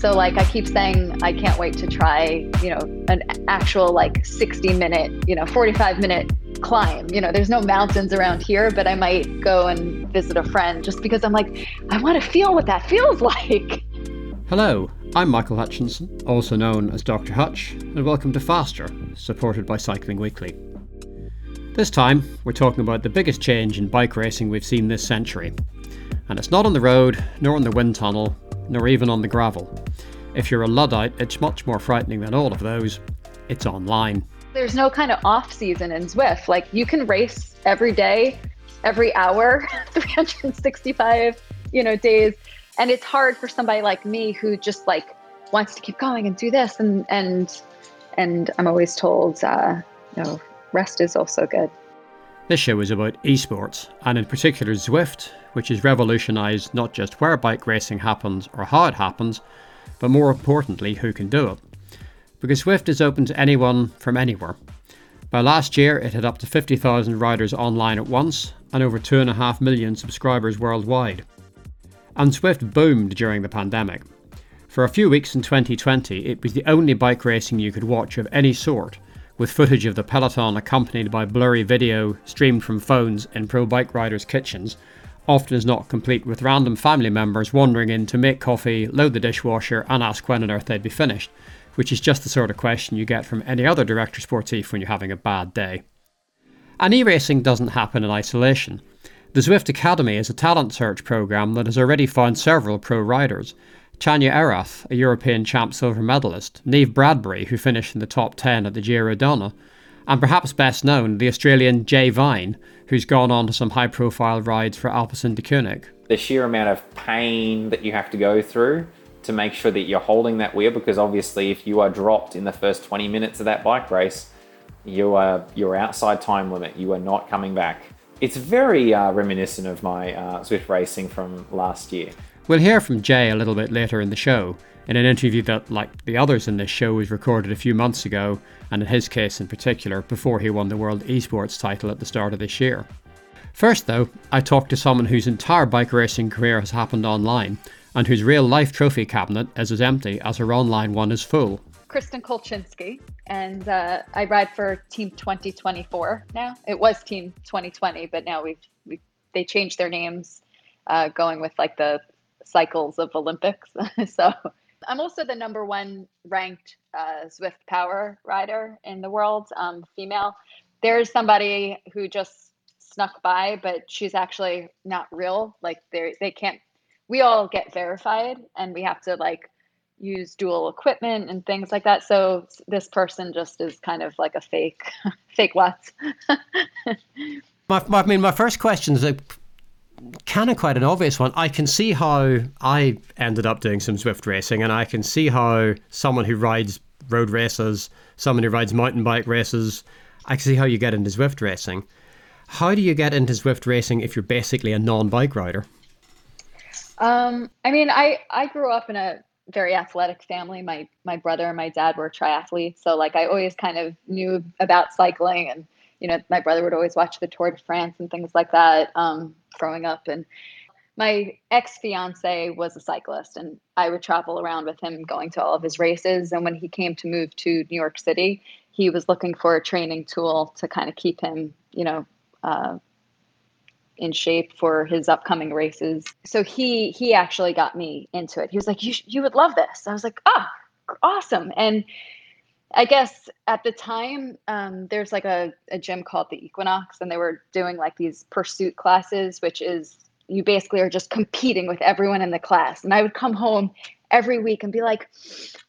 So like I keep saying I can't wait to try, you know, an actual like 60 minute, you know, 45 minute climb. You know, there's no mountains around here, but I might go and visit a friend just because I'm like I want to feel what that feels like. Hello, I'm Michael Hutchinson, also known as Dr. Hutch, and welcome to Faster, supported by Cycling Weekly. This time, we're talking about the biggest change in bike racing we've seen this century. And it's not on the road, nor in the wind tunnel, nor even on the gravel. If you're a Luddite, it's much more frightening than all of those. It's online. There's no kind of off season in Zwift. Like you can race every day, every hour, 365, you know, days. And it's hard for somebody like me who just like wants to keep going and do this and and and I'm always told uh, you know, rest is also good. This show is about esports, and in particular Zwift, which has revolutionised not just where bike racing happens or how it happens, but more importantly, who can do it. Because Zwift is open to anyone from anywhere. By last year, it had up to 50,000 riders online at once and over 2.5 million subscribers worldwide. And Zwift boomed during the pandemic. For a few weeks in 2020, it was the only bike racing you could watch of any sort, with footage of the peloton accompanied by blurry video streamed from phones in pro bike riders' kitchens, often is not complete with random family members wandering in to make coffee, load the dishwasher, and ask when on earth they'd be finished, which is just the sort of question you get from any other director sportif when you're having a bad day. And e racing doesn't happen in isolation. The Zwift Academy is a talent search program that has already found several pro riders. Tanja Erath, a European champ silver medalist, Neve Bradbury, who finished in the top 10 at the Giro Donne, and perhaps best known, the Australian Jay Vine, who's gone on to some high profile rides for Alpecin-Deceuninck. the sheer amount of pain that you have to go through to make sure that you're holding that wheel because obviously if you are dropped in the first 20 minutes of that bike race you are you're outside time limit you are not coming back it's very uh, reminiscent of my uh, Zwift racing from last year We'll hear from Jay a little bit later in the show, in an interview that, like the others in this show, was recorded a few months ago, and in his case in particular, before he won the World Esports title at the start of this year. First, though, I talked to someone whose entire bike racing career has happened online, and whose real life trophy cabinet is as empty as her online one is full. Kristen Kulchinsky, and uh, I ride for Team 2024 now. It was Team 2020, but now we've, we they changed their names, uh, going with like the cycles of Olympics. so I'm also the number one ranked uh, ZwiftPower rider in the world, um, female. There's somebody who just snuck by, but she's actually not real. Like they they can't. We all get verified, and we have to like use dual equipment and things like that. So this person just is kind of like a fake, fake what? My, my, I mean, my first question is a kind of quite an obvious one. I can see how I ended up doing some Zwift racing, and I can see how someone who rides road races, someone who rides mountain bike races, I can see how you get into Zwift racing. How do you get into Zwift racing if you're basically a non-bike rider? Um, I mean, I I grew up in a very athletic family. My my brother and my dad were triathletes, so like I always kind of knew about cycling, and you know, my brother would always watch the Tour de France and things like that. Um, growing up, and my ex fiance was a cyclist, and I would travel around with him, going to all of his races. And when he came to move to New York City, he was looking for a training tool to kind of keep him, you know, uh, in shape for his upcoming races. So he he actually got me into it. He was like, "You you would love this." I was like, "Ah, awesome!" And I guess at the time, um, there's like a, a gym called the Equinox, and they were doing like these pursuit classes, which is you basically are just competing with everyone in the class. And I would come home every week and be like,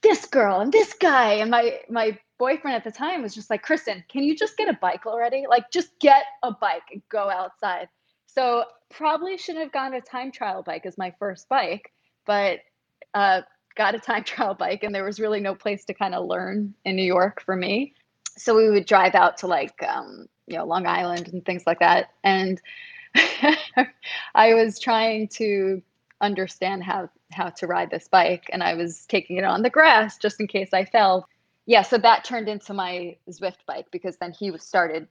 this girl and this guy. And my my boyfriend at the time was just like, Kristen, can you just get a bike already? Like just get a bike and go outside. So probably shouldn't have gone a time trial bike as my first bike, but uh, got a time trial bike and there was really no place to kind of learn in New York for me. So we would drive out to like um, you know Long Island and things like that. And I was trying to understand how how to ride this bike and I was taking it on the grass just in case I fell. Yeah, so that turned into my Zwift bike because then he started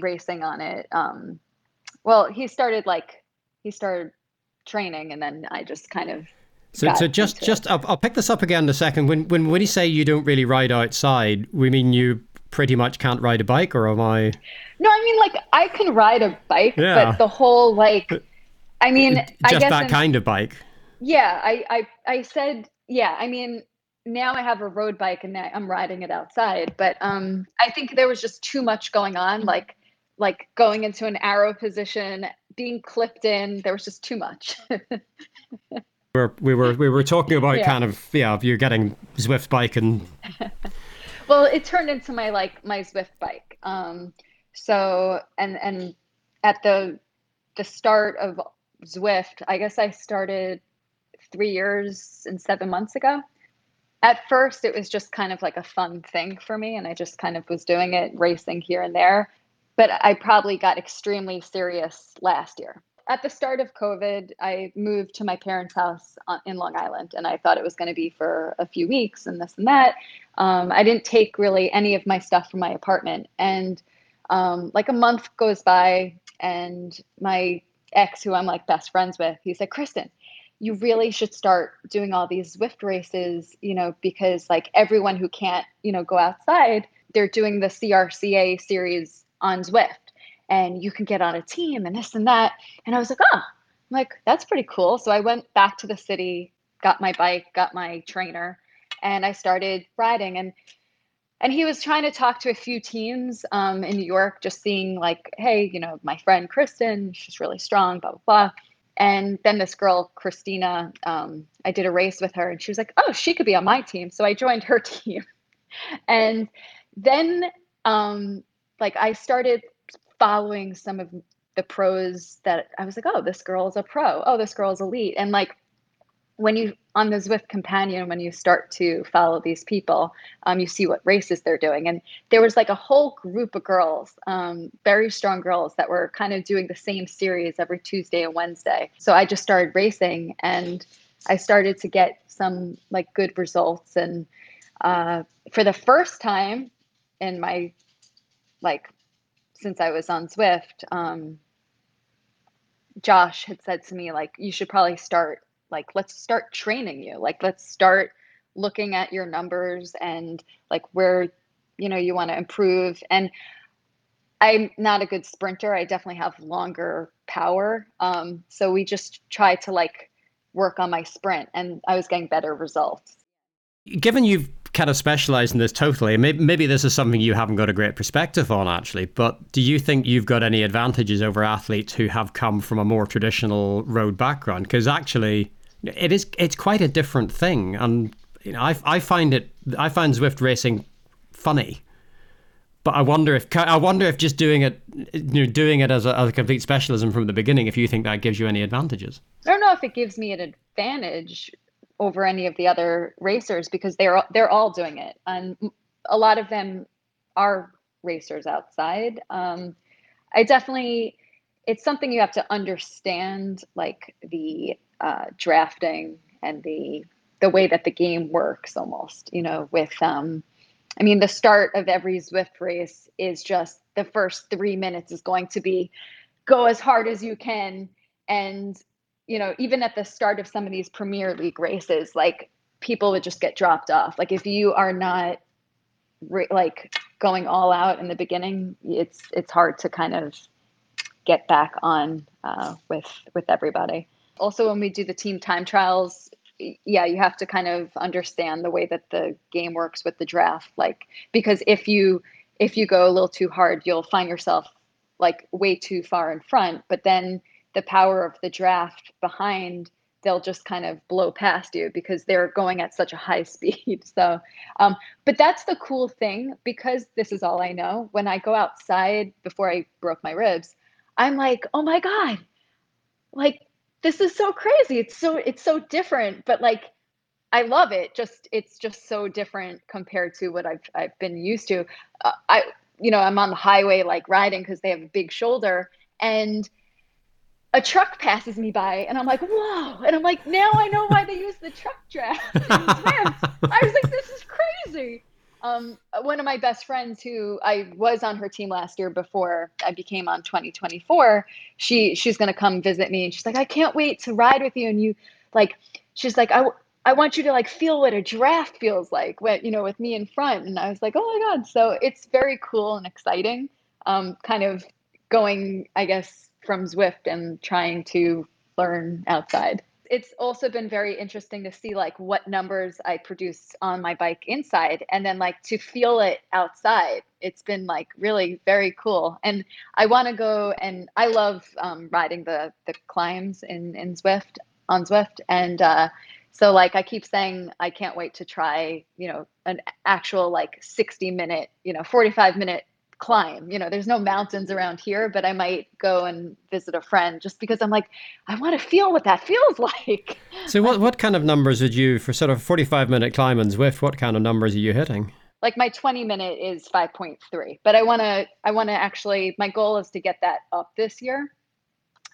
racing on it. Um, well, he started like he started training and then I just kind of so, so just, just I'll, I'll, pick this up again in a second. When, when, when you say you don't really ride outside, we mean you pretty much can't ride a bike, or am I? No, I mean like I can ride a bike, yeah. but the whole like, I mean, just I guess that in, kind of bike. Yeah, I, I, I said, yeah. I mean, now I have a road bike and I'm riding it outside, but um, I think there was just too much going on, like, like going into an aero position, being clipped in. There was just too much. were we were we were talking about yeah. kind of yeah of you're getting Zwift bike and well it turned into my like my Zwift bike. Um so and and at the the start of Zwift I guess I started three years and seven months ago. At first it was just kind of like a fun thing for me and I just kind of was doing it racing here and there. But I probably got extremely serious last year at the start of COVID, I moved to my parents' house in Long Island, and I thought it was going to be for a few weeks and this and that. Um, I didn't take really any of my stuff from my apartment, and um, like a month goes by, and my ex, who I'm like best friends with, he said, "Kristen, you really should start doing all these Zwift races, you know, because like everyone who can't, you know, go outside, they're doing the CRCA series on Zwift." And you can get on a team and this and that. And I was like, oh, I'm like, that's pretty cool. So I went back to the city, got my bike, got my trainer, and I started riding. And and he was trying to talk to a few teams um, in New York, just seeing like, hey, you know, my friend Kristen, she's really strong, blah blah blah. And then this girl, Christina, um, I did a race with her, and she was like, oh, she could be on my team. So I joined her team, and then um, like I started following some of the pros that I was like, oh, this girl is a pro. Oh, this girl is elite. And like when you on the Zwift companion, when you start to follow these people, um, you see what races they're doing. And there was like a whole group of girls, um, very strong girls that were kind of doing the same series every Tuesday and Wednesday. So I just started racing and I started to get some like good results. And uh, for the first time in my like since I was on Zwift, um, Josh had said to me, like, you should probably start, like, let's start training you. Like, let's start looking at your numbers and like where, you know, you want to improve. And I'm not a good sprinter. I definitely have longer power. Um, so we just tried to like work on my sprint and I was getting better results. Given you've kind of specialize in this totally. Maybe, maybe this is something you haven't got a great perspective on, actually. But do you think you've got any advantages over athletes who have come from a more traditional road background? Because actually, it is it's quite a different thing, and you know, I I find it I find Zwift racing funny. But I wonder if I wonder if just doing it, you know, doing it as a, as a complete specialism from the beginning, if you think that gives you any advantages. I don't know if it gives me an advantage over any of the other racers because they're they're all doing it, and a lot of them are racers outside. Um, I definitely, it's something you have to understand, like the uh, drafting and the the way that the game works, almost. You know, with um, I mean, the start of every Zwift race is just the first three minutes is going to be go as hard as you can and you know, even at the start of some of these Premier League races, like people would just get dropped off. Like if you are not re- like going all out in the beginning, it's it's hard to kind of get back on uh, with with everybody. Also, when we do the team time trials, yeah, you have to kind of understand the way that the game works with the draft. Like because if you if you go a little too hard, you'll find yourself like way too far in front. But then the power of the draft behind they'll just kind of blow past you because they're going at such a high speed. So, um, but that's the cool thing because this is all I know. When I go outside before I broke my ribs, I'm like, oh my God, like this is so crazy. It's so, it's so different, but like, I love it. Just, it's just so different compared to what I've, I've been used to. Uh, I, you know, I'm on the highway, like riding cause they have a big shoulder and a truck passes me by and I'm like, whoa. And I'm like, now I know why they use the truck draft. I was like, this is crazy. Um, one of my best friends who I was on her team last year before I became on 2024, she she's gonna come visit me and she's like, I can't wait to ride with you. And you like, she's like, I I want you to like feel what a draft feels like when you know with me in front. And I was like, oh my god. So it's very cool and exciting. Um, kind of going, I guess, from Zwift and trying to learn outside it's also been very interesting to see like what numbers I produce on my bike inside and then like to feel it outside. It's been like really very cool. And I want to go and I love um, riding the the climbs in in Zwift on Zwift and uh, so like I keep saying I can't wait to try, you know, an actual like 60 minute, you know, 45 minute climb. You know, there's no mountains around here, but I might go and visit a friend just because I'm like, I want to feel what that feels like. So, what, what kind of numbers would you, for sort of 45 minute climb and Zwift, what kind of numbers are you hitting? Like my 20 minute is 5.3, but I want to, I want to actually, my goal is to get that up this year.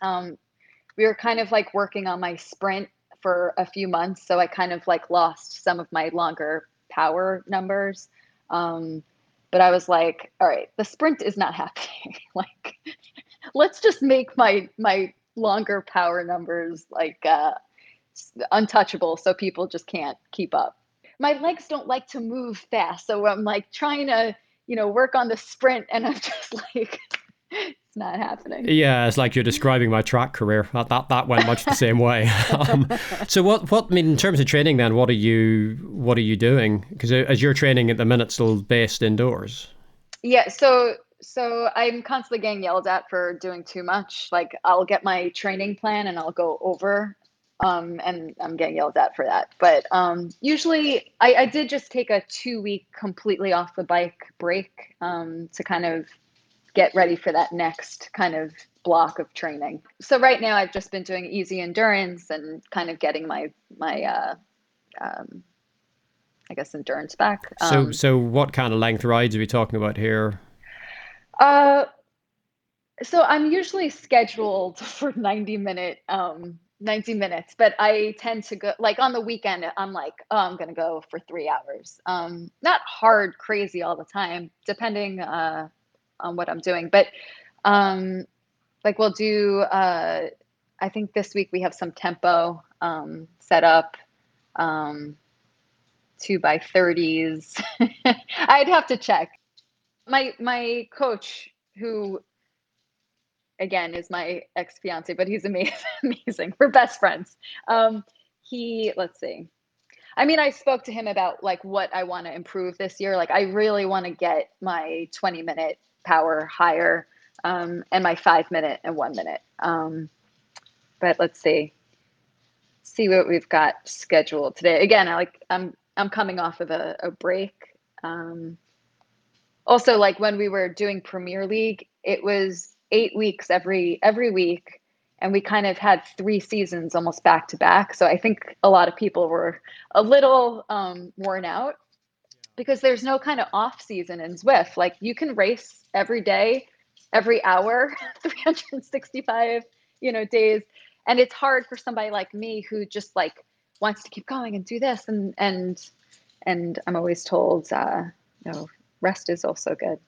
Um, we were kind of like working on my sprint for a few months. So I kind of like lost some of my longer power numbers. Um, but I was like, all right, the sprint is not happening. like, let's just make my my longer power numbers like uh, untouchable, so people just can't keep up. My legs don't like to move fast, so I'm like trying to, you know, work on the sprint, and I'm just like, it's not happening. Yeah, it's like you're describing my track career. That that, that went much the same way. Um, so what what I mean in terms of training then? What are you what are you doing? Because uh, as you're training at the minute, still based indoors. Yeah. So so I'm constantly getting yelled at for doing too much. Like I'll get my training plan and I'll go over. Um, and I'm getting yelled at for that. But um, usually, I, I did just take a two week completely off the bike break um, to kind of get ready for that next kind of block of training. So right now I've just been doing easy endurance and kind of getting my my uh, um, I guess endurance back. So um, so what kind of length rides are we talking about here? Uh, so I'm usually scheduled for 90 minute um 90 minutes, but I tend to go like on the weekend. I'm like, oh, I'm gonna go for three hours. Um, not hard, crazy all the time, depending uh on what I'm doing. But um, like we'll do. Uh, I think this week we have some tempo um, set up. Um, two by thirties. I'd have to check. My my coach, who again is my ex fiance, but he's amazing. amazing. We're best friends. Um, he let's see. I mean, I spoke to him about like what I want to improve this year. Like, I really want to get my 20 minute power higher um, and my five minute and one minute. Um, but let's see, see what we've got scheduled today. Again, I like I'm I'm coming off of a, a break. Um, also, like when we were doing Premier League, it was eight weeks every every week, and we kind of had three seasons almost back to back. So I think a lot of people were a little um, worn out because there's no kind of off season in Zwift. Like you can race every day, every hour, 365, you know, days. And it's hard for somebody like me who just like wants to keep going and do this and and and I'm always told uh you know, rest is also good.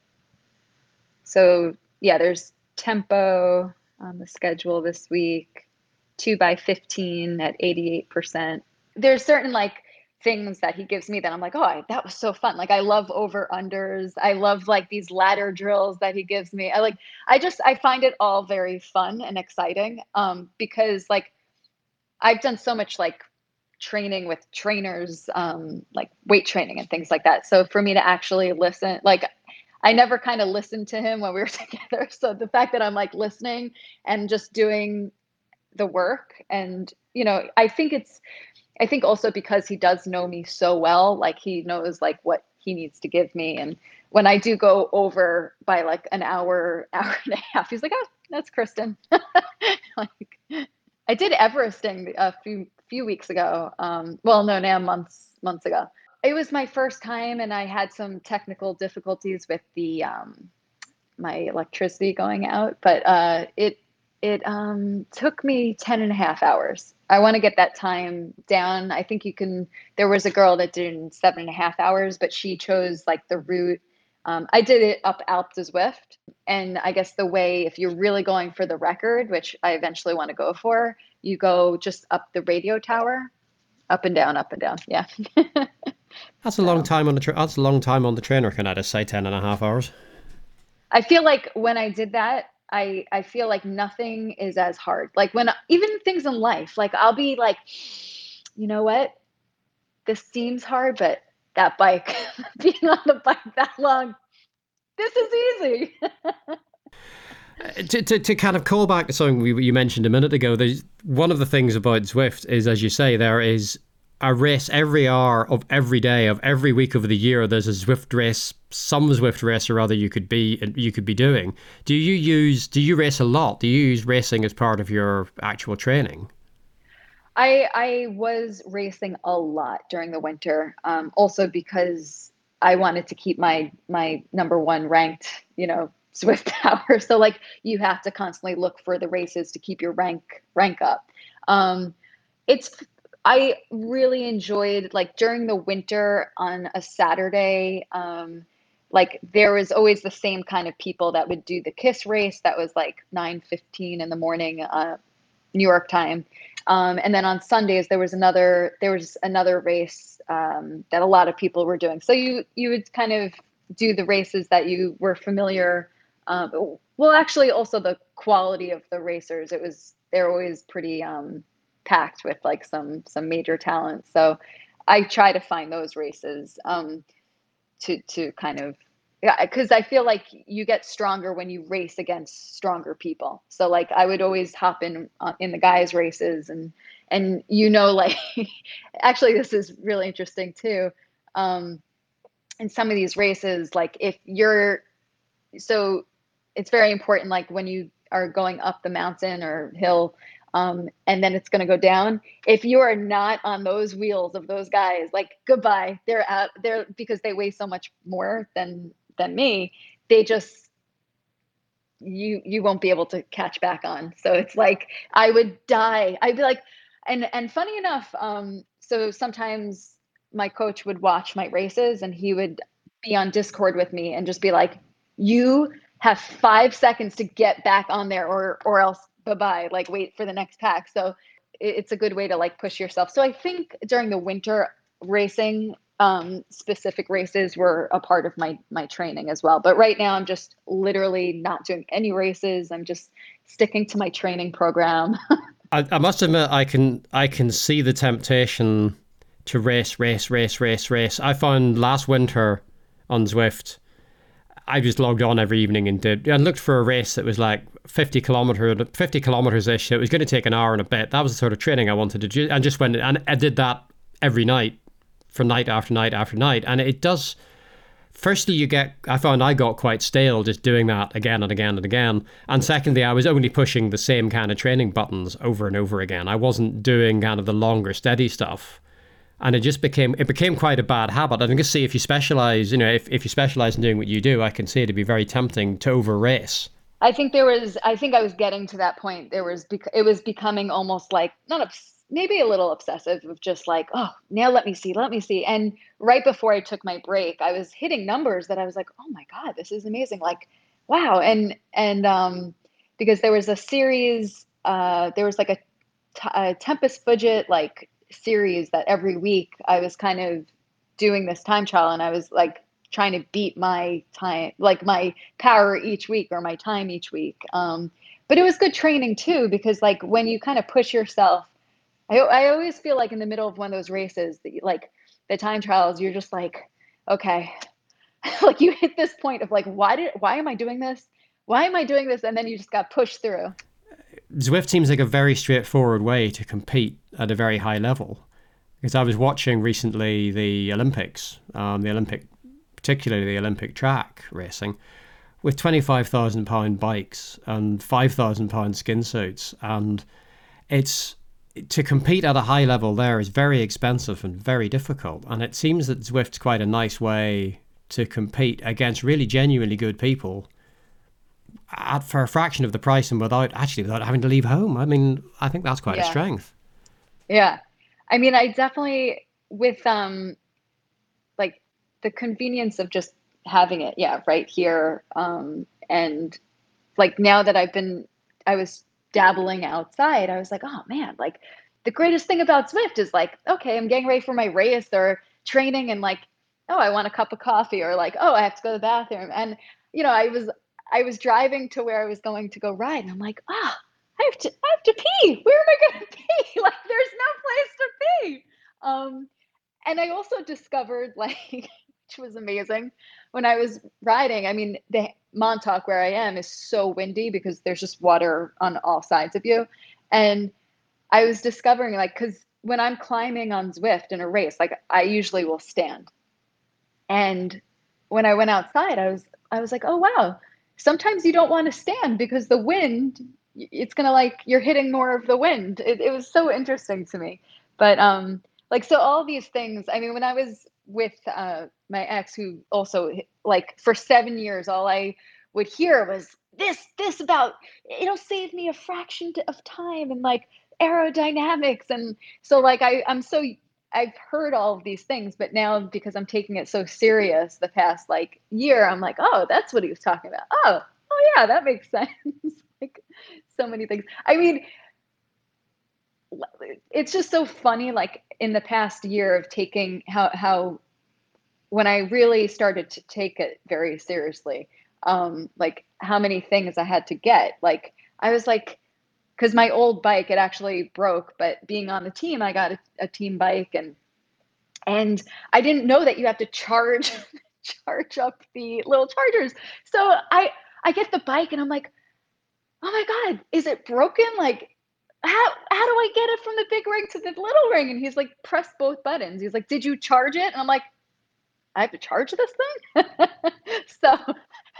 So yeah, there's tempo on the schedule this week, two by 15 at 88%. There's certain like things that he gives me that I'm like, oh, I, that was so fun. Like I love over unders. I love like these ladder drills that he gives me. I like, I just, I find it all very fun and exciting um, because like I've done so much like training with trainers, um, like weight training and things like that. So for me to actually listen, like I never kind of listened to him when we were together. So the fact that I'm like listening and just doing the work and you know, I think it's I think also because he does know me so well, like he knows like what he needs to give me. And when I do go over by like an hour, hour and a half, he's like, "Oh, that's Kristen." like, I did Everesting a few few weeks ago. Um, well, no, now months months ago. It was my first time, and I had some technical difficulties with the um, my electricity going out, but uh, it it um, took me 10 and a half hours. I want to get that time down. I think you can. There was a girl that did in seven and a half hours, but she chose like the route. Um, I did it up Alpe du Zwift. And I guess the way, if you're really going for the record, which I eventually want to go for, you go just up the radio tower, up and down, up and down. Yeah. that's a long time on the tra- that's a long time on the trainer. Can I just say 10 and a half hours? I feel like when I did that, I I feel like nothing is as hard. Like when even things in life, like I'll be like, you know what? This seems hard, but that bike, being on the bike that long, this is easy. Uh, to, to, to kind of call back to something you mentioned a minute ago, there's one of the things about Zwift is, as you say, there is a race every hour of every day of every week of the year. There's a Zwift race, some Zwift race or other you could be you could be doing. Do you use? Do you race a lot? Do you use racing as part of your actual training? I I was racing a lot during the winter, um, also because I wanted to keep my my number one ranked, you know, Zwift power. So like you have to constantly look for the races to keep your rank rank up. Um, it's I really enjoyed like during the winter on a Saturday. Um, like there was always the same kind of people that would do the kiss race that was like 9:15 in the morning uh, New York time. Um, and then on Sundays there was another there was another race um, that a lot of people were doing. So you you would kind of do the races that you were familiar. Um, well, actually, also the quality of the racers. It was they're always pretty um, packed with like some some major talent. So I try to find those races um, to to kind of yeah, because I feel like you get stronger when you race against stronger people. So like I would always hop in uh, in the guys races and and you know like actually this is really interesting too. Um, in some of these races, like if you're so it's very important like when you are going up the mountain or hill um, and then it's going to go down. If you are not on those wheels of those guys, like goodbye, they're out there because they weigh so much more than than me. They just you you won't be able to catch back on. So it's like I would die. I'd be like, and and funny enough, um, so sometimes my coach would watch my races and he would be on Discord with me and just be like, you have five seconds to get back on there or or else bye bye, like wait for the next pack. So it's a good way to like push yourself. So I think during the winter racing, um, specific races were a part of my my training as well. But right now I'm just literally not doing any races. I'm just sticking to my training program. I, I must admit, I can I can see the temptation to race, race, race, race, race. I found last winter on Zwift I just logged on every evening and did and looked for a race that was like 50 kilometers 50 kilometers ish it was going to take an hour and a bit. That was the sort of training I wanted to do. And just went and I did that every night for night after night after night. And it does firstly you get I found I got quite stale just doing that again and again and again. And secondly I was only pushing the same kind of training buttons over and over again. I wasn't doing kind of the longer steady stuff and it just became it became quite a bad habit. I can see if you specialize, you know, if, if you specialize in doing what you do, I can see it to be very tempting to over race. I think there was, I think I was getting to that point. There was, it was becoming almost like not maybe a little obsessive of just like, oh, now let me see, let me see. And right before I took my break, I was hitting numbers that I was like, oh my god, this is amazing. Like, wow. And and um, because there was a series, uh, there was like a, Tempus Fugit like series that every week I was kind of doing this time trial and I was like trying to beat my time, like my power each week or my time each week. Um, but it was good training too, because like when you kind of push yourself, I, I always feel like in the middle of one of those races like the time trials, you're just like, okay, like you hit this point of like, why did, why am I doing this? Why am I doing this? And then you just got pushed through. Zwift seems like a very straightforward way to compete at a very high level. Because I was watching recently the Olympics, um, the Olympic, particularly the Olympic track racing, with twenty-five thousand pound bikes and five thousand pound skin suits, and it's to compete at a high level there is very expensive and very difficult. And it seems that Zwift's quite a nice way to compete against really genuinely good people at, for a fraction of the price and without actually without having to leave home. I mean, I think that's quite Yeah. a strength. Yeah. I mean, I definitely with um like the convenience of just having it, yeah, right here. Um and like now that I've been I was dabbling outside, I was like, oh man, like the greatest thing about Zwift is like, okay, I'm getting ready for my race or training and like, oh, I want a cup of coffee or like, oh, I have to go to the bathroom. And you know, I was I was driving to where I was going to go ride and I'm like, ah, I have to I have to pee. Where am I gonna pee? Like there's no place to pee. Um and I also discovered like which was amazing when I was riding. I mean, the Montauk where I am is so windy because there's just water on all sides of you. And I was discovering like because when I'm climbing on Zwift in a race, like I usually will stand. And when I went outside, I was I was like, oh wow, sometimes you don't want to stand because the wind it's gonna like you're hitting more of the wind. It, it was so interesting to me. But um like so all these things, I mean when I was with uh my ex who also like for seven years all I would hear was this this about it'll save me a fraction of time and like aerodynamics and so like I I'm so I've heard all of these things, but now because I'm taking it so serious the past like year, I'm like, oh, that's what he was talking about. Oh, oh yeah, that makes sense. like so many things. I mean, it's just so funny. Like in the past year of taking how how when I really started to take it very seriously, um, like how many things I had to get. Like I was like, because my old bike it actually broke, but being on the team, I got a, a team bike and and I didn't know that you have to charge charge up the little chargers. So I I get the bike and I'm like, oh my god, is it broken? Like how how do I get it from the big ring to the little ring? And he's like, press both buttons. He's like, did you charge it? And I'm like, I have to charge this thing. so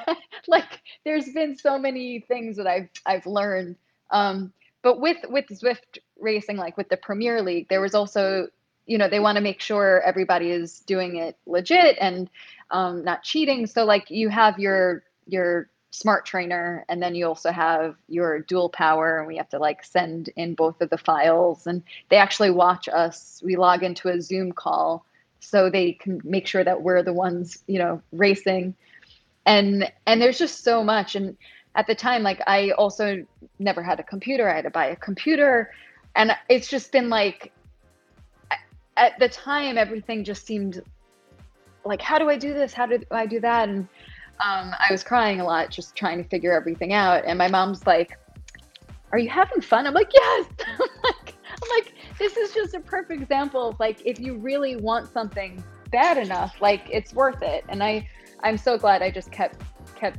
like there's been so many things that I've I've learned. Um, but with with Zwift racing, like with the Premier League, there was also you know they want to make sure everybody is doing it legit and um, not cheating. So like you have your your smart trainer and then you also have your dual power and we have to like send in both of the files. And they actually watch us. We log into a zoom call so they can make sure that we're the ones you know racing. And and there's just so much. And at the time like i also never had a computer. I had to buy a computer. And it's just been like at the time everything just seemed like how do i do this? How do i do that? And um, i was crying a lot just trying to figure everything out. And my mom's like are you having fun? I'm like yes. I'm like i'm like this is just a perfect example of like if you really want something bad enough like it's worth it. And i i'm so glad i just kept kept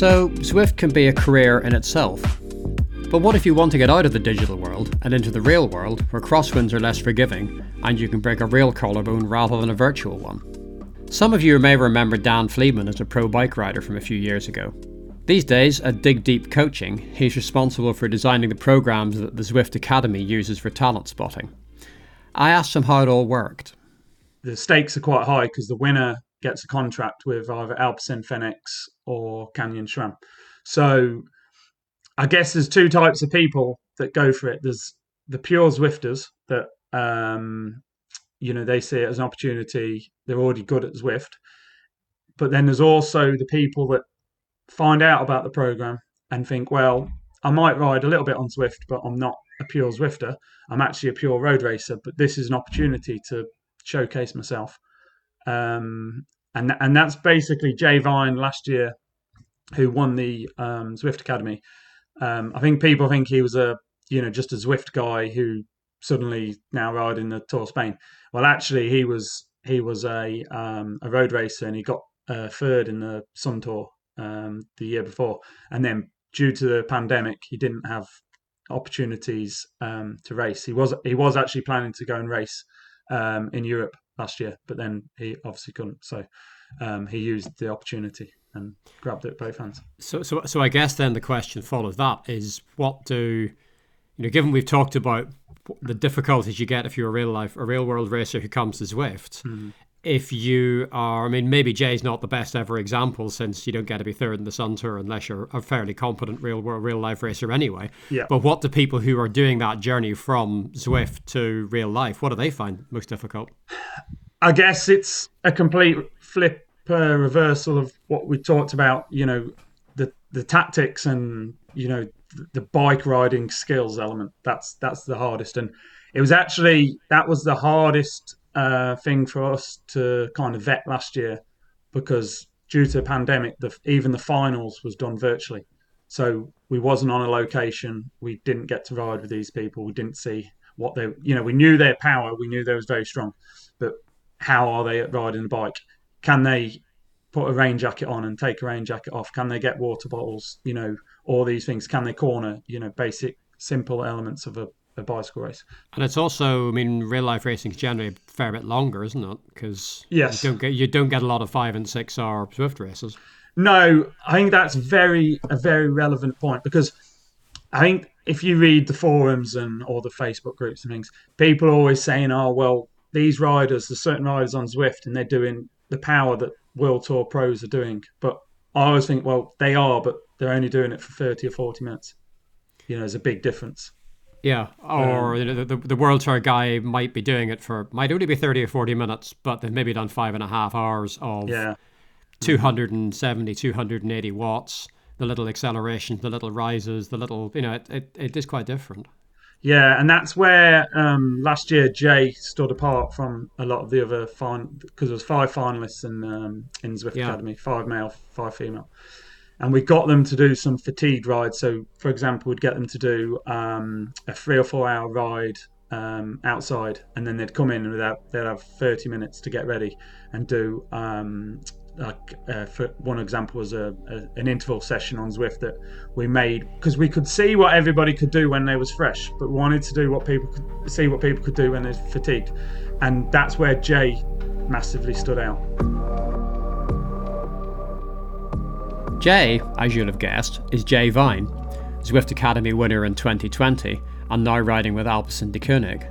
So, Zwift can be a career in itself. But what if you want to get out of the digital world and into the real world where crosswinds are less forgiving and you can break a real collarbone rather than a virtual one? Some of you may remember Dan Fleeman as a pro bike rider from a few years ago. These days, at Dig Deep Coaching, he's responsible for designing the programs that the Zwift Academy uses for talent spotting. I asked him how it all worked. The stakes are quite high because the winner gets a contract with either Alpecin Fenix or Canyon SRAM. So I guess there's two types of people that go for it. There's the pure Zwifters that um, you know they see it as an opportunity. They're already good at Zwift, but then there's also the people that find out about the program and think, well, I might ride a little bit on Zwift, but I'm not a pure Zwifter. I'm actually a pure road racer, but this is an opportunity to showcase myself. Um, and and that's basically Jay Vine last year, who won the um, Zwift Academy. Um, I think people think he was a you know just a Zwift guy who suddenly now riding the Tour of Spain. Well, actually, he was he was a um, a road racer and he got uh, third in the Sun Tour um, the year before, and then due to the pandemic, he didn't have opportunities um, to race. He was he was actually planning to go and race um, in Europe last year, but then he obviously couldn't. So um, he used the opportunity and grabbed it both hands. So, so, so I guess then the question follows that is what do you know? Given we've talked about the difficulties you get if you're a real life, a real world racer who comes to Zwift. Mm-hmm. If you are, I mean, maybe Jay's not the best ever example since you don't get to be third in the Sun Tour unless you're a fairly competent real world, real life racer anyway. Yeah. But what do people who are doing that journey from Zwift to real life, what do they find most difficult? I guess it's a complete flip uh, reversal of what we talked about. You know, the the tactics and you know the, the bike riding skills element. That's that's the hardest, and it was actually that was the hardest uh, thing for us to kind of vet last year because due to the pandemic, the, even the finals was done virtually. So we wasn't on a location. We didn't get to ride with these people. We didn't see what they, you know, we knew their power. We knew they was very strong, but how are they at riding a bike? Can they put a rain jacket on and take a rain jacket off? Can they get water bottles? You know, all these things. Can they corner? You know, basic, simple elements of a, a bicycle race. And it's also, I mean, real life racing is generally a fair bit longer, isn't it? Because Yes. you don't get you don't get a lot of five and six hour Zwift races. No, I think that's very a very relevant point because I think if you read the forums and all the Facebook groups and things, people are always saying, "Oh, well, these riders, there's certain riders on Zwift, and they're doing the power that World Tour pros are doing." But I always think, well, they are, but they're only doing it for thirty or forty minutes. You know, there's a big difference. Yeah, or you know, the, the the World Tour guy might be doing it for might only be thirty or forty minutes, but they've maybe done five and a half hours of Yeah, 270, 280 watts. The little accelerations, the little rises, the little you know, it, it, it is quite different. yeah, and that's where um, last year Jay stood apart from a lot of the other fine because there was five finalists in um, in Zwift Yeah. Academy, five male, five female, and we got them to do some fatigue rides. So, for example, we'd get them to do um, a three or four hour ride um, outside, and then they'd come in and have, they'd have thirty minutes to get ready and do. Um, like uh, for one example was a, a an interval session on Zwift that we made because we could see what everybody could do when they was fresh, but wanted to do what people could see what people could do when they're fatigued, and that's where Jay massively stood out. Jay, as you'll have guessed, is Jay Vine, Zwift Academy winner in 2020 and now riding with Alpecin-Deceuninck.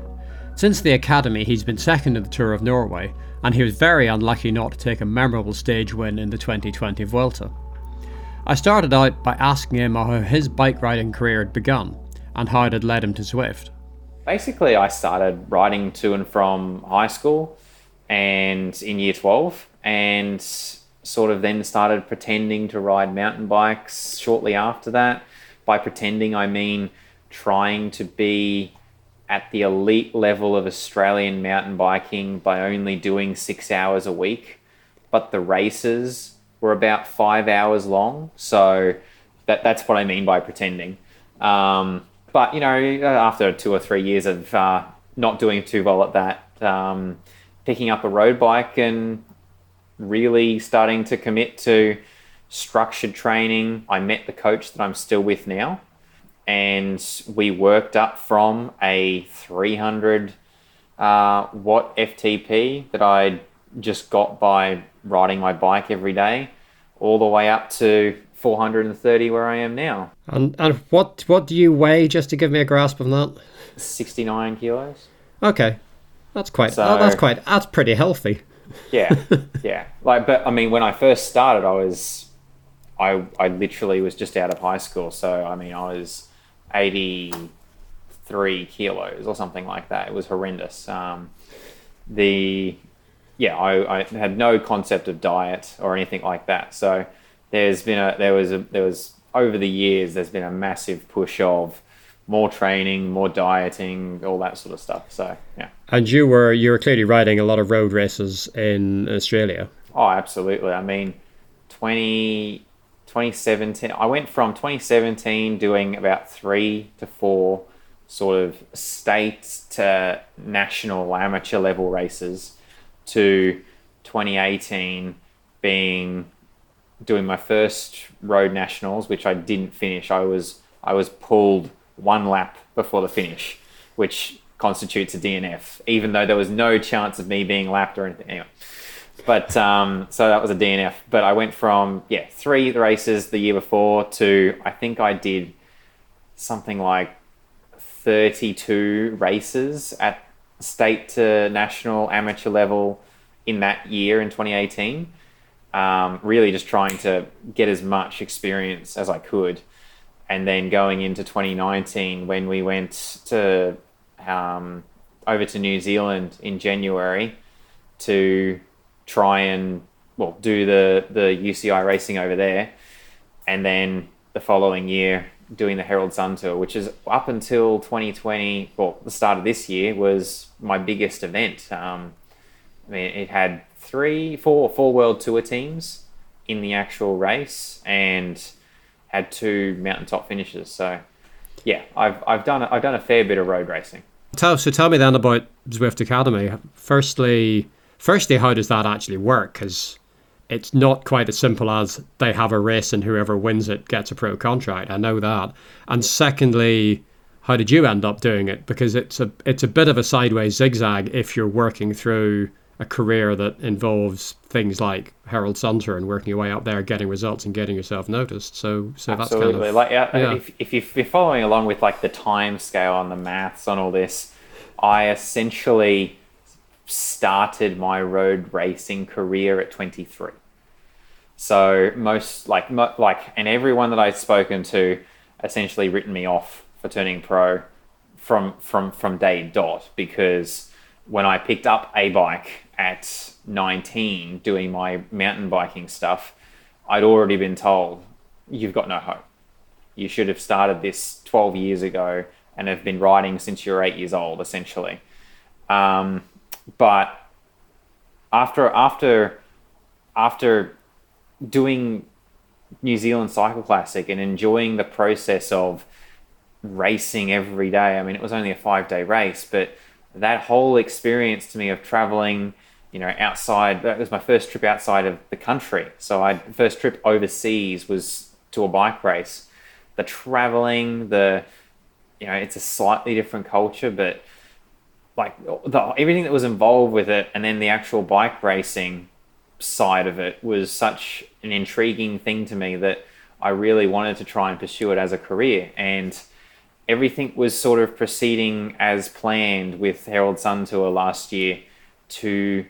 Since the Academy, he's been second in the Tour of Norway, and he was very unlucky not to take a memorable stage win in the 2020 Vuelta. I started out by asking him how his bike riding career had begun, and how it had led him to Zwift. Basically, I started riding to and from high school and in year 12 and sort of then started pretending to ride mountain bikes shortly after that. By pretending, I mean trying to be at the elite level of Australian mountain biking by only doing six hours a week. But the races were about five hours long. So that, that's what I mean by pretending. Um, but, you know, after two or three years of uh, not doing too well at that, um, picking up a road bike and really starting to commit to structured training. I met the coach that I'm still with now, and we worked up from a 300 uh, watt FTP that I just got by riding my bike every day, all the way up to 430 where I am now. And and what what do you weigh just to give me a grasp of that? 69 kilos. Okay, that's quite So- oh, that's quite that's pretty healthy. Yeah yeah. Like but i mean when i first started i was i i literally was just out of high school. So i mean i was 83 kilos or something like that. It was horrendous. Um the yeah I, I had no concept of diet or anything like that. So there's been a there was a there was over the years there's been a massive push of more training more dieting all that sort of stuff so yeah And you were you were clearly riding a lot of road races in Australia. Oh, absolutely. I mean, 20, 2017, I went from 2017 doing about three to four sort of state to national amateur level races to 2018 being doing my first road nationals, which I didn't finish. I was I was pulled one lap before the finish, which constitutes a DNF, even though there was no chance of me being lapped or anything. Anyway, but um, so that was a DNF. But I went from yeah three races the year before to I think I did something like 32 races at state to national amateur level in that year in 2018 um, really just trying to get as much experience as I could. And then going into 2019, when we went to um, over to New Zealand in January to try and well do the the UCI racing over there, and then the following year doing the Herald Sun Tour, which is up until 2020, well, the start of this year was my biggest event. Um, I mean, it had three, four, four world tour teams in the actual race, and had two mountaintop finishes. So, yeah, I've I've done I've done a fair bit of road racing. Tell, so tell me then about Zwift Academy. Firstly, firstly, how does that actually work? Because it's not quite as simple as they have a race and whoever wins it gets a pro contract. I know that. And secondly, how did you end up doing it? Because it's a it's a bit of a sideways zigzag if you're working through a career that involves things like Herald Sun and working your way up there, getting results and getting yourself noticed. So so that's kind of like yeah, yeah. If, if if you're following along with like the time scale and the maths on all this, I essentially started my road racing career at 23. So most like mo- like and everyone that I've spoken to essentially written me off for turning pro from from from day dot because when I picked up a bike at 19 doing my mountain biking stuff, I'd already been told you've got no hope. You should have started this 12 years ago and have been riding since you were eight years old, essentially. Um, but after after after doing New Zealand Cycle Classic and enjoying the process of racing every day. I mean, it was only a five day race, but that whole experience to me of traveling, you know, outside, that was my first trip outside of the country. So I first trip overseas was to a bike race. The traveling, the, you know, it's a slightly different culture, but like the, everything that was involved with it and then the actual bike racing side of it was such an intriguing thing to me that I really wanted to try and pursue it as a career. And everything was sort of proceeding as planned with Herald Sun Tour last year to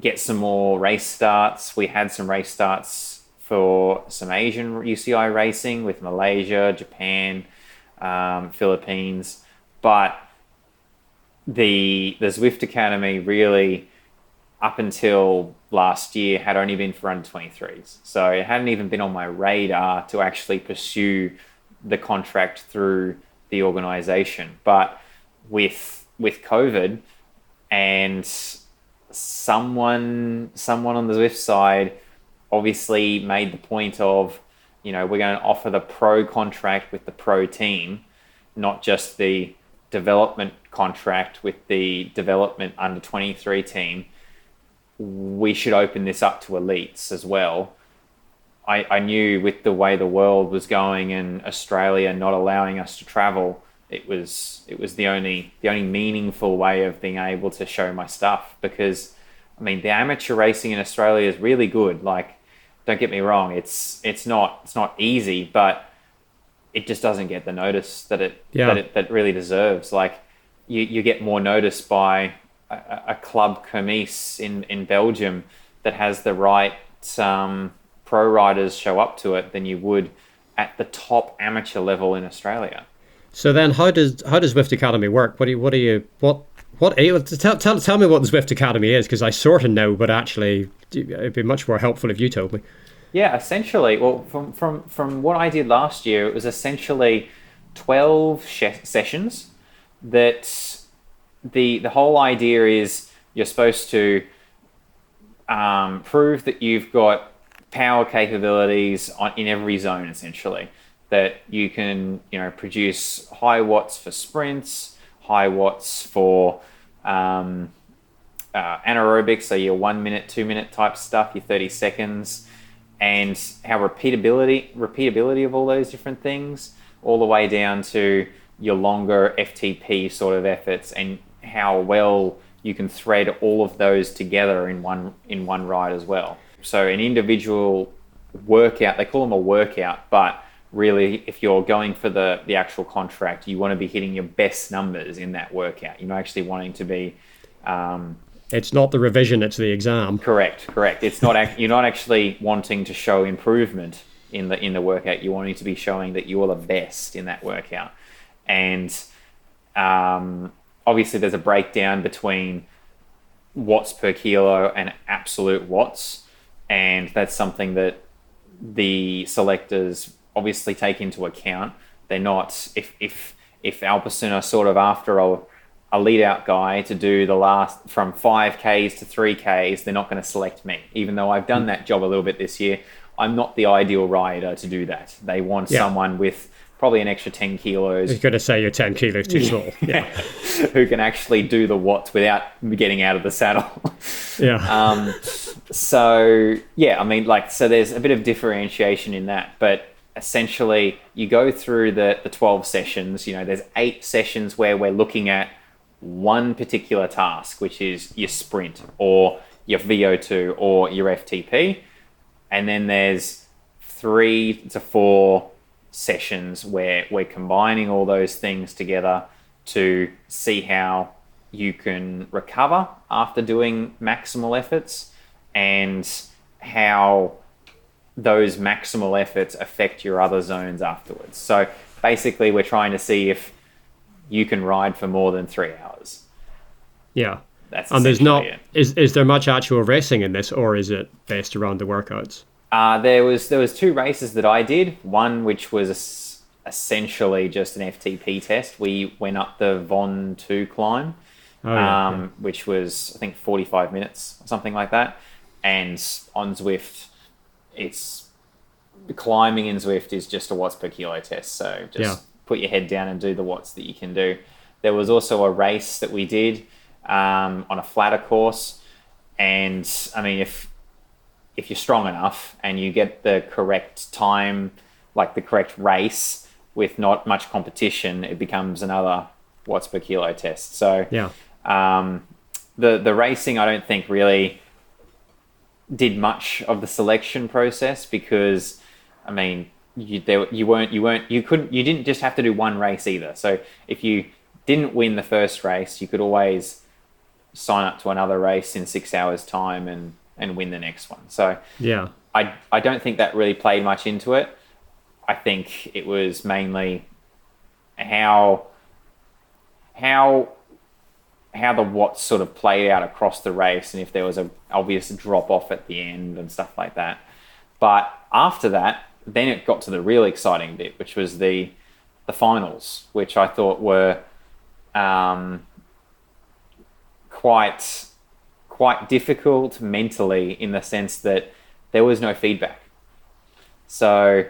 get some more race starts. We had some race starts for some Asian UCI racing with Malaysia, Japan, um, Philippines, but the the Zwift Academy really up until last year had only been for under 23s. So it hadn't even been on my radar to actually pursue the contract through the organization. But with with COVID and someone someone on the Zwift side obviously made the point of, you know, we're going to offer the pro contract with the pro team, not just the development contract with the development under 23 team we should open this up to elites as well. I, I knew with the way the world was going and Australia not allowing us to travel, it was it was the only the only meaningful way of being able to show my stuff because I mean the amateur racing in Australia is really good. Like, don't get me wrong, it's it's not it's not easy, but it just doesn't get the notice that it Yeah. that it that really deserves. Like, you you get more notice by a, a club Kermesse in in Belgium that has the right um, pro riders show up to it than you would at the top amateur level in Australia. So then, how does how does Zwift Academy work? What do you what do you what what tell tell tell me what the Zwift Academy is because I sort of know, but actually it'd be much more helpful if you told me. Yeah, essentially. Well, from from from what I did last year, it was essentially twelve sh- sessions. That the the whole idea is you're supposed to um, prove that you've got power capabilities on in every zone, essentially. That you can you know produce high watts for sprints, high watts for um, uh, anaerobic, so your one minute, two minute type stuff, your 30 seconds, and how repeatability repeatability of all those different things, all the way down to your longer FTP sort of efforts and how well you can thread all of those together in one in one ride as well. So an individual workout, they call them a workout, but really if you're going for the the actual contract, you want to be hitting your best numbers in that workout. You're not actually wanting to be um, It's not the revision; it's the exam. Correct, correct. It's not ac- you're not actually wanting to show improvement in the in the workout. You're wanting to be showing that you're the best in that workout, and um, obviously there's a breakdown between watts per kilo and absolute watts, and that's something that the selectors obviously take into account. They're not if if if Alpecin are sort of after a a lead out guy to do the last from 5Ks to 3Ks, they're not going to select me. Even though I've done that job a little bit this year, I'm not the ideal rider to do that. They want Yeah. someone with probably an extra 10 kilos You're going to say you're ten kilos too small. Yeah, who can actually do the watts without getting out of the saddle. yeah. um, so yeah, I mean, like, so there's a bit of differentiation in that, but essentially, you go through the the 12 sessions. You know, there's eight sessions where we're looking at one particular task, which is your sprint or your VO2 or your FTP, and then there's three to four sessions where we're combining all those things together to see how you can recover after doing maximal efforts and how those maximal efforts affect your other zones afterwards. So basically, we're trying to see if you can ride for more than three hours. yeah. That's And there's not is is there much actual racing in this, or is it based around the workouts? Uh, there was there was two races that I did. One which was essentially just an FTP test. We went up the Von Two climb, Oh, yeah, um, which was I think forty five minutes or something like that. And on Zwift, it's climbing in Zwift is just a watts per kilo test. So just Yeah. put your head down and do the watts that you can do. There was also a race that we did um, on a flatter course, and I mean if if you're strong enough and you get the correct time, like the correct race with not much competition, it becomes another watts per kilo test. So Yeah. um, the the racing, I don't think really did much of the selection process because, I mean, you there you weren't you weren't you couldn't you didn't just have to do one race either. So if you didn't win the first race, you could always sign up to another race in six hours time and and win the next one. So Yeah. I I don't think that really played much into it. I think it was mainly how how how the watts sort of played out across the race and if there was a obvious drop off at the end and stuff like that. But after that, then it got to the real exciting bit, which was the the finals, which I thought were um, quite quite difficult mentally in the sense that there was no feedback. So,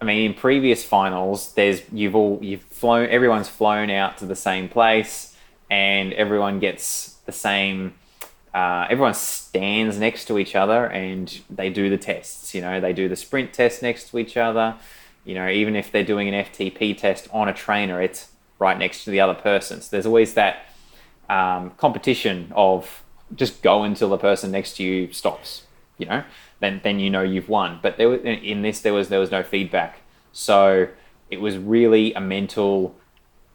I mean, in previous finals, there's you've all you've flown, everyone's flown out to the same place, and everyone gets the same. Uh, everyone stands next to each other and they do the tests. You know, they do the sprint test next to each other. You know, even if they're doing an FTP test on a trainer, it's right next to the other person. So there's always that um, competition of just go until the person next to you stops. You know, then then you know you've won. But there was, in this there was there was no feedback, so it was really a mental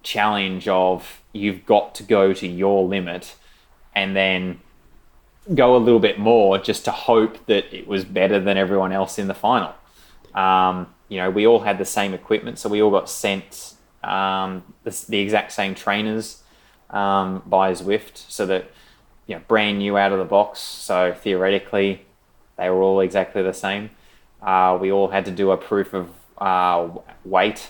challenge of you've got to go to your limit, and then go a little bit more just to hope that it was better than everyone else in the final. Um, you know, we all had the same equipment, so we all got sent um, the, the, exact same trainers um, by Zwift, so that you know, brand new out of the box. So theoretically, they were all exactly the same. Uh, we all had to do a proof of uh, weight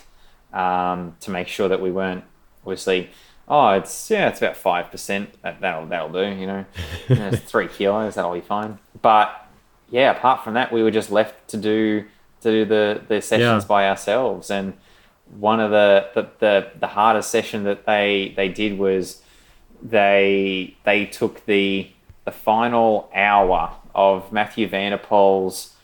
um, to make sure that we weren't obviously. Oh, it's yeah, it's about five percent. That, that'll that'll do. You know, it's three kilos. That'll be fine. But yeah, apart from that, we were just left to do to do the the sessions yeah. by ourselves. And one of the, the the the hardest session that they they did was they they took the the final hour of Mathieu van der Poel's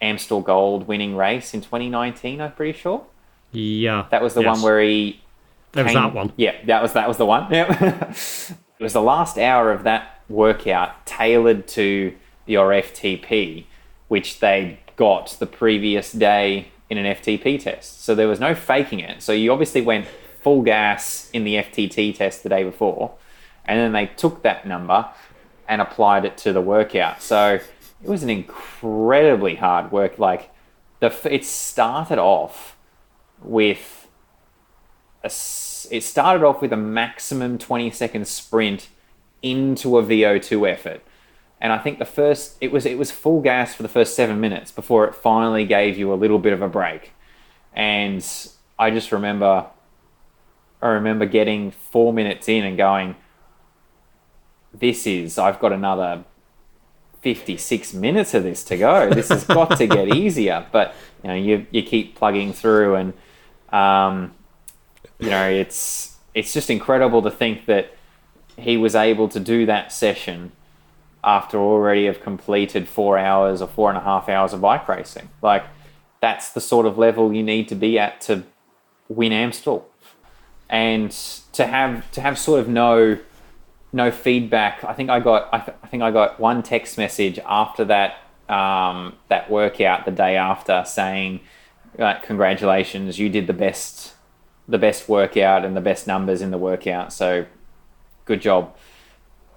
Amstel Gold winning race in 2019. I'm pretty sure. Yeah, that was the yes. one where he. That came, was that one. Yeah, that was that was the one. Yeah, it was the last hour of that workout tailored to your FTP, which they got the previous day in an FTP test. So there was no faking it. So you obviously went full gas in the FTP test the day before, and then they took that number and applied it to the workout. So it was an incredibly hard work. Like the it started off with a it started off with a maximum 20 second sprint into a VO2 effort. And I think the first it was it was full gas for the first 7 minutes before it finally gave you a little bit of a break. And I just remember I remember getting 4 minutes in and going this is I've got another 56 minutes of this to go. This has got to get easier. But you know, you you keep plugging through, and um, you know, it's it's just incredible to think that he was able to do that session after already have completed four hours or four and a half hours of bike racing. Like that's the sort of level you need to be at to win Amstel, and to have to have sort of no no feedback. I think I got I, th- I think I got one text message after that um, that workout the day after saying, uh, "Congratulations, you did the best the best workout and the best numbers in the workout. So good job."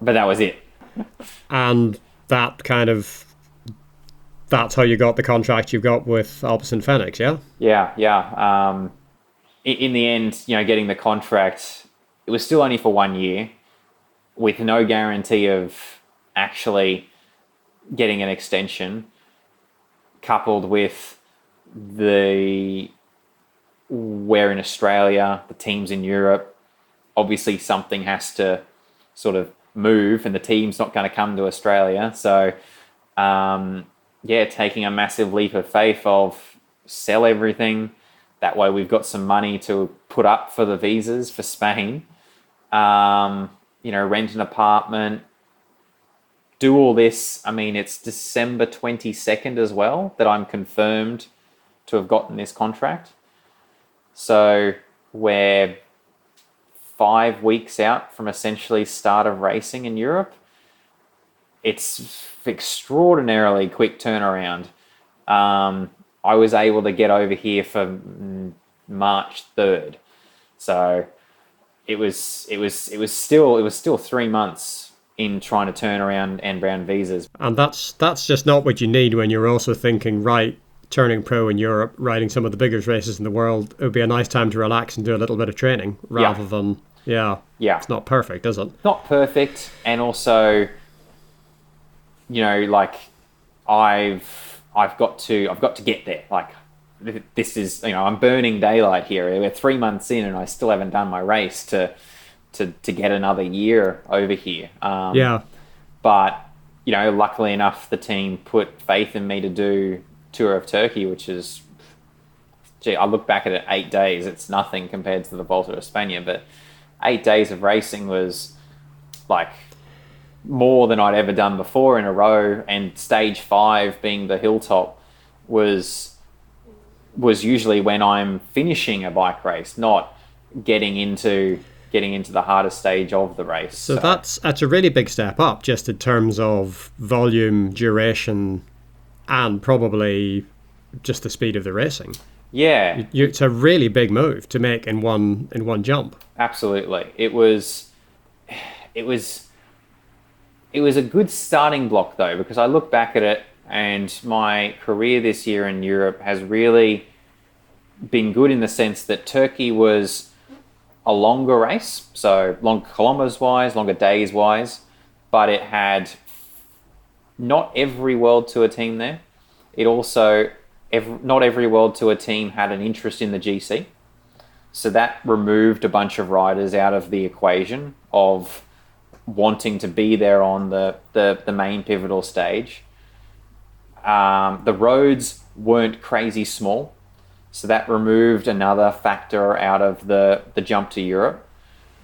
But that was it. and that kind of that's how you got the contract you got with Alpecin-Fenix, yeah? Yeah, yeah. Um, in, in the end, you know, getting the contract, it was still only for one year with no guarantee of actually getting an extension, coupled with the where in Australia, the teams in Europe, obviously something has to sort of move, and the team's not going to come to Australia. So, um, yeah, taking a massive leap of faith of sell everything. That way, we've got some money to put up for the visas for Spain. Um, you know, rent an apartment, do all this. I mean, it's December 22nd as well that I'm confirmed to have gotten this contract. So we're five weeks out from essentially start of racing in Europe. It's extraordinarily quick turnaround. Um, I was able to get over here for March 3rd. So it was it was it was still it was still three months in trying to turn around and brown visas. And that's that's just not what you need when you're also thinking right. Turning pro in Europe, riding some of the biggest races in the world, it would be a nice time to relax and do a little bit of training rather Yeah. than yeah. Yeah. It's not perfect, is it? not perfect and also you know like i've i've got to i've got to get there like this is you know i'm burning daylight here we're three months in and i still haven't done my race to to to get another year over here um, Yeah. but you know luckily enough the team put faith in me to do tour of turkey which is gee i look back at it eight days it's nothing compared to the volta of España but eight days of racing was like more than I'd ever done before in a row. And stage five, being the hilltop, was was usually when I'm finishing a bike race, not getting into getting into the hardest stage of the race. So that's that's a really big step up just in terms of volume, duration and probably just the speed of the racing. yeah, You, it's a really big move to make in one in one jump. absolutely. It was it was it was a good starting block though because I look back at it and my career this year in Europe has really been good in the sense that Turkey was a longer race, so longer kilometers wise, longer days wise, but it had not every world tour team there. It also ev not every world tour team had an interest in the GC. So that removed a bunch of riders out of the equation of wanting to be there on the, the, the main pivotal stage. Um, the roads weren't crazy small, so that removed another factor out of the, the jump to Europe,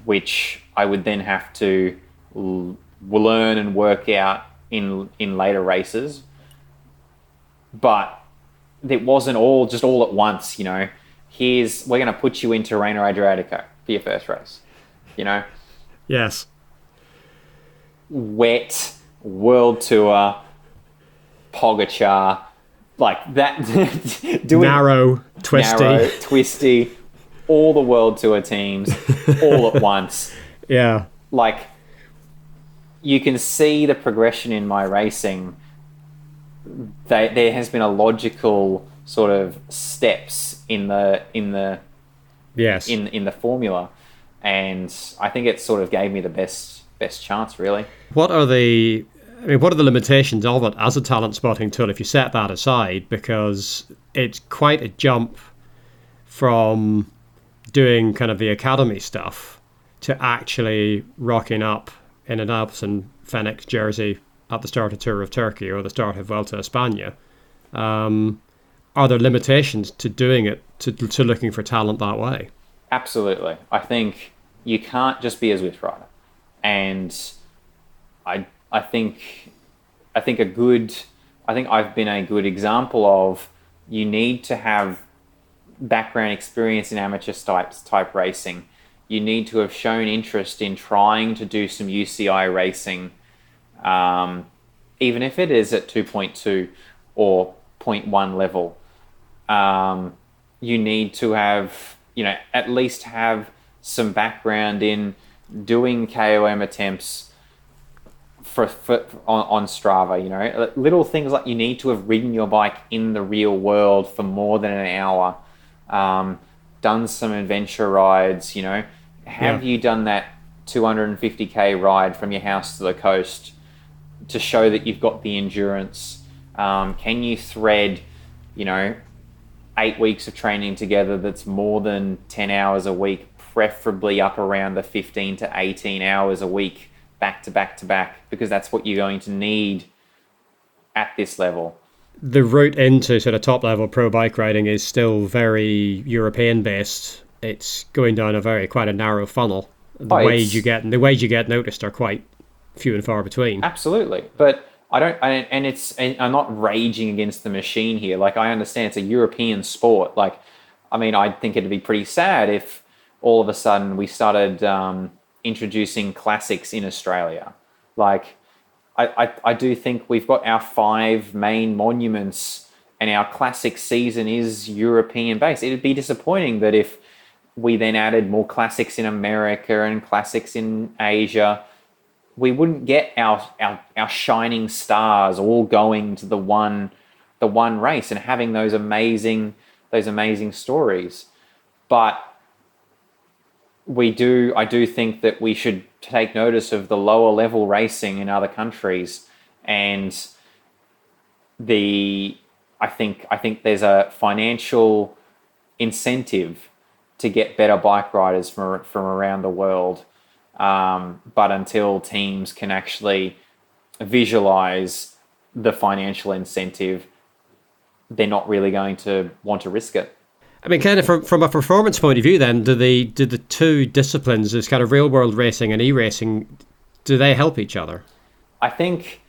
which I would then have to l- learn and work out in in later races. But it wasn't all just all at once, you know. Here's we're going to put you into Tirreno-Adriatico for your first race, you know Yes. wet world tour Pogacar like that doing Narrow, twisty. narrow, twisty all the world tour teams all at once Yeah. like you can see the progression in my racing they, there has been a logical sort of steps in the in the Yes. in in the formula and I think it sort of gave me the best best chance really What are the I mean, what are the limitations of it as a talent spotting tool if you set that aside? Because it's quite a jump from doing kind of the academy stuff to actually rocking up in an Alpecin Fenix jersey at the start of Tour of Turkey or the start of Vuelta España. Um, are there limitations to doing it, to, to looking for talent that way? Absolutely. I think you can't just be a Zwift rider. And I I think I think a good I think I've been a good example of you need to have background experience in amateur type type racing. You need to have shown interest in trying to do some UCI racing, um, even if it is at 2.2 or 0.1 level. Um, you need to have, you know, at least have some background in doing KOM attempts for, for on, on Strava. You know, little things like you need to have ridden your bike in the real world for more than an hour, um, done some adventure rides. You know, have Yeah. you done that 250k ride from your house to the coast to show that you've got the endurance? Um, can you thread, you know, eight weeks of training together that's more than 10 hours a week, preferably up around the 15 to 18 hours a week, back to back to back, because that's what you're going to need at this level. the route into sort of top level pro bike riding is still very European based. It's going down a very quite a narrow funnel. The Oh, ways you get the ways you get noticed are quite few and far between. Absolutely, but I don't, I, and it's, and I'm not raging against the machine here. Like I understand it's a European sport. Like, I mean, I think it'd be pretty sad if all of a sudden we started um, introducing classics in Australia. Like, I, I, I do think we've got our five main monuments, and our classic season is European based. It'd be disappointing that if we then added more classics in America and classics in Asia, we wouldn't get our, our, our shining stars all going to the one the one race and having those amazing those amazing stories. But we do I do think that we should take notice of the lower level racing in other countries and the I think I think there's a financial incentive to get better bike riders from from around the world. Um, but until teams can actually visualize the financial incentive, they're not really going to want to risk it. I mean, kind of from, from a performance point of view, then do the do the two disciplines, this kind of real world racing and e racing, do they help each other? I think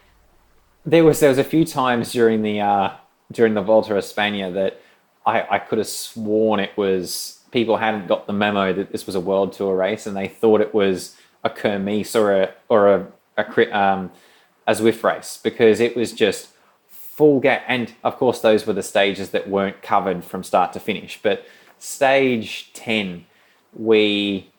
there was there was a few times during the uh, during the Volta a España that I, I could have sworn it was people hadn't got the memo that this was a world tour race and they thought it was a Kermesse or a or a a, um, a Zwift race because it was just full gap. And of course, those were the stages that weren't covered from start to finish. But stage ten, we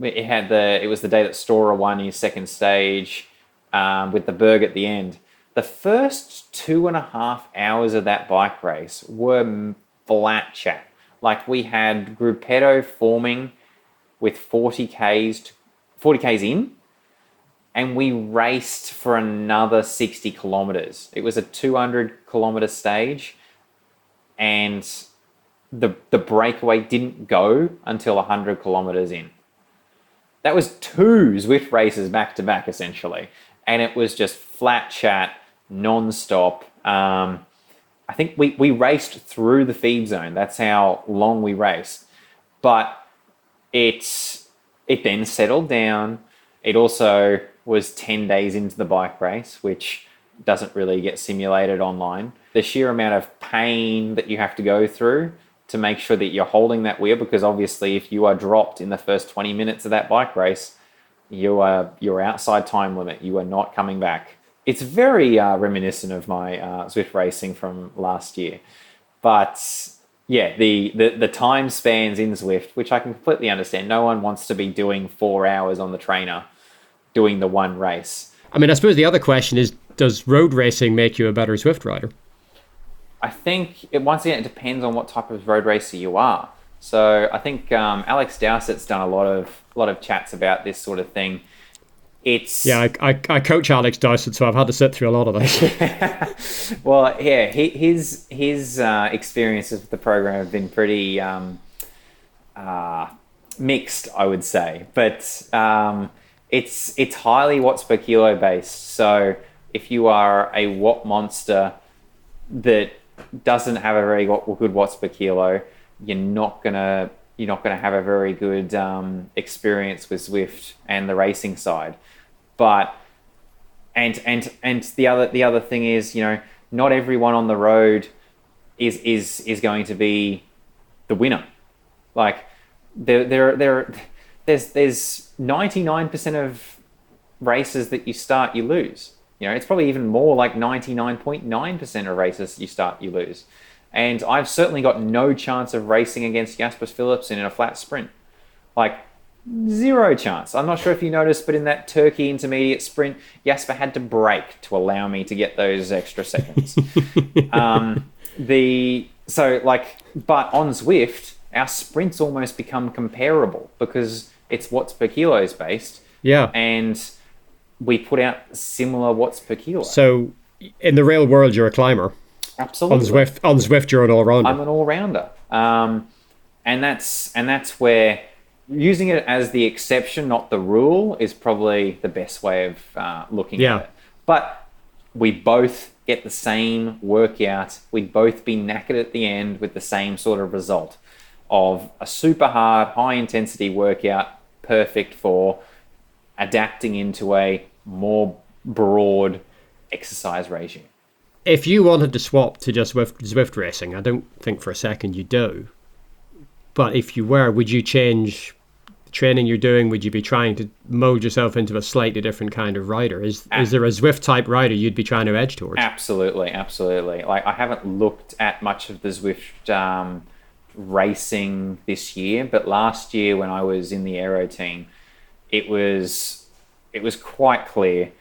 it had the it was the day that Storer won his second stage um, with the berg at the end. The first two and a half hours of that bike race were flat chat. Like we had Gruppetto forming with 40 k's to 40 k's in, and we raced for another 60 kilometers. It was a 200 kilometer stage, and the the breakaway didn't go until 100 kilometers in. That was two Zwift races back to back, essentially, and it was just flat chat, non-stop. Um, I think we, we raced through the feed zone. That's how long we raced. But it, it then settled down. It also was 10 days into the bike race, which doesn't really get simulated online. The sheer amount of pain that you have to go through to make sure that you're holding that wheel, because obviously, if you are dropped in the first 20 minutes of that bike race, you are you're outside time limit. You are not coming back it's very uh, reminiscent of my uh, Zwift racing from last year. But yeah, the, the, the time spans in Zwift, which I can completely understand. No one wants to be doing four hours on the trainer doing the one race. I mean, I suppose the other question is does road racing make you a better Zwift rider? I think it, once again, it depends on what type of road racer you are. So I think um, Alex Dowsett's done a lot of a lot of chats about this sort of thing it's yeah. I, I, I, coach Alex Dowsett, so I've had to sit through a lot of this. well, yeah, he, his his uh, experiences with the program have been pretty um, uh, mixed, I would say. But um, it's it's highly watts per kilo based. So if you are a watt monster that doesn't have a very good watts per kilo, you're not gonna you're not going to have a very good um, experience with Zwift and the racing side. But and and and the other the other thing is, you know, not everyone on the road is is is going to be the winner. Like there there there there's there's 99% of races that you start you lose. You know, it's probably even more like 99.9% of races you start you lose. And I've certainly got no chance of racing against Jasper Philipsen in a flat sprint. Like, zero chance. I'm not sure if you noticed, but in that Turkey intermediate sprint, Jasper had to brake to allow me to get those extra seconds. um, the so like, but on Zwift, our sprints almost become comparable because it's watts per kilos based. Yeah, and we put out similar watts per kilo. So, in the real world, you're a climber. Absolutely. On Zwift, on Zwift, you're an all rounder. I'm an all rounder, um, and that's and that's where using it as the exception, not the rule, is probably the best way of uh, looking yeah. at it. But we both get the same workout. We'd both be knackered at the end with the same sort of result of a super hard, high intensity workout, perfect for adapting into a more broad exercise regime if you wanted to swap to just Zwift, Zwift racing, I don't think for a second you do. But if you were, would you change the training you're doing? Would you be trying to mold yourself into a slightly different kind of rider? Is is there a Zwift type rider you'd be trying to edge towards? Absolutely, absolutely. Like I haven't looked at much of the Zwift um, racing this year, but last year when I was in the aero team, it was it was quite clear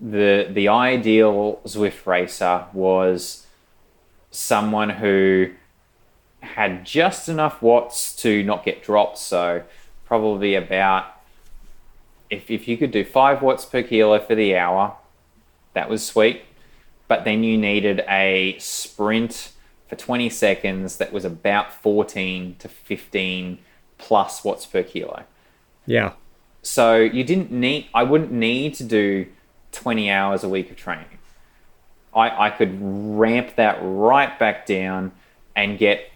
the the ideal Zwift racer was someone who had just enough watts to not get dropped. So probably about if, if you could do five watts per kilo for the hour, that was sweet. But then you needed a sprint for 20 seconds that was about 14 to 15 plus watts per kilo. Yeah. So you didn't need, I wouldn't need to do 20 hours a week of training. I, I could ramp that right back down and get,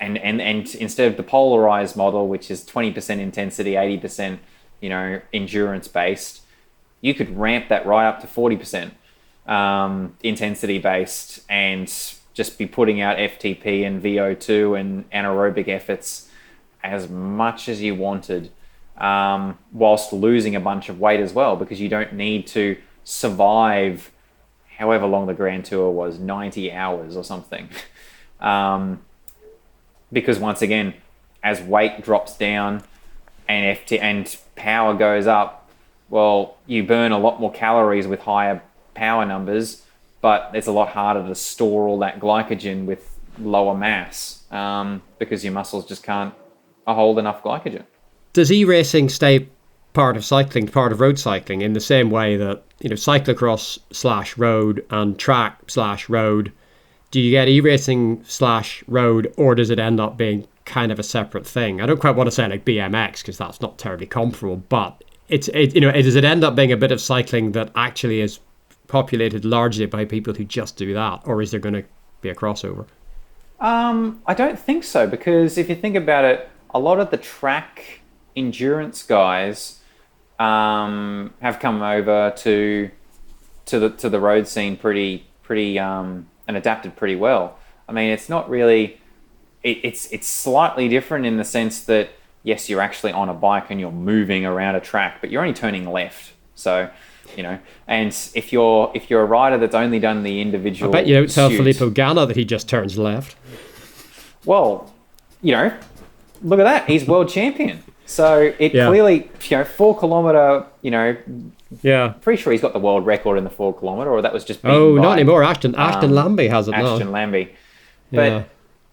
and, and, and instead of the polarized model, which is 20% intensity, 80%, you know, endurance based, you could ramp that right up to 40% um, intensity based and just be putting out FTP and VO2 and anaerobic efforts as much as you wanted, um, whilst losing a bunch of weight as well, because you don't need to survive however long the Grand Tour was 90 hours or something. Um, because once again, as weight drops down and FT and power goes up, well, you burn a lot more calories with higher power numbers but it's a lot harder to store all that glycogen with lower mass um, because your muscles just can't hold enough glycogen. Does e-racing stay part of cycling, part of road cycling, in the same way that you know cyclocross slash road and track slash road? Do you get e-racing slash road, or does it end up being kind of a separate thing? I don't quite want to say like BMX because that's not terribly comparable, but it's it, you know does it end up being a bit of cycling that actually is populated largely by people who just do that, or is there going to be a crossover? Um, I don't think so because if you think about it, a lot of the track endurance guys um, have come over to to the to the road scene pretty pretty um, and adapted pretty well. I mean, it's not really it, it's it's slightly different in the sense that yes, you're actually on a bike and you're moving around a track, but you're only turning left. So you know. And if you're if you're a rider that's only done the individual, I bet you don't tell Filippo Ganna that he just turns left. Well, you know, look at that. He's world champion. So it yeah. clearly, you know, four kilometer, you know, yeah, pretty sure he's got the world record in the four kilometer, or that was just oh, not anymore. Ashton Ashton um, Lambie has it Ashton now. Lambie, but yeah.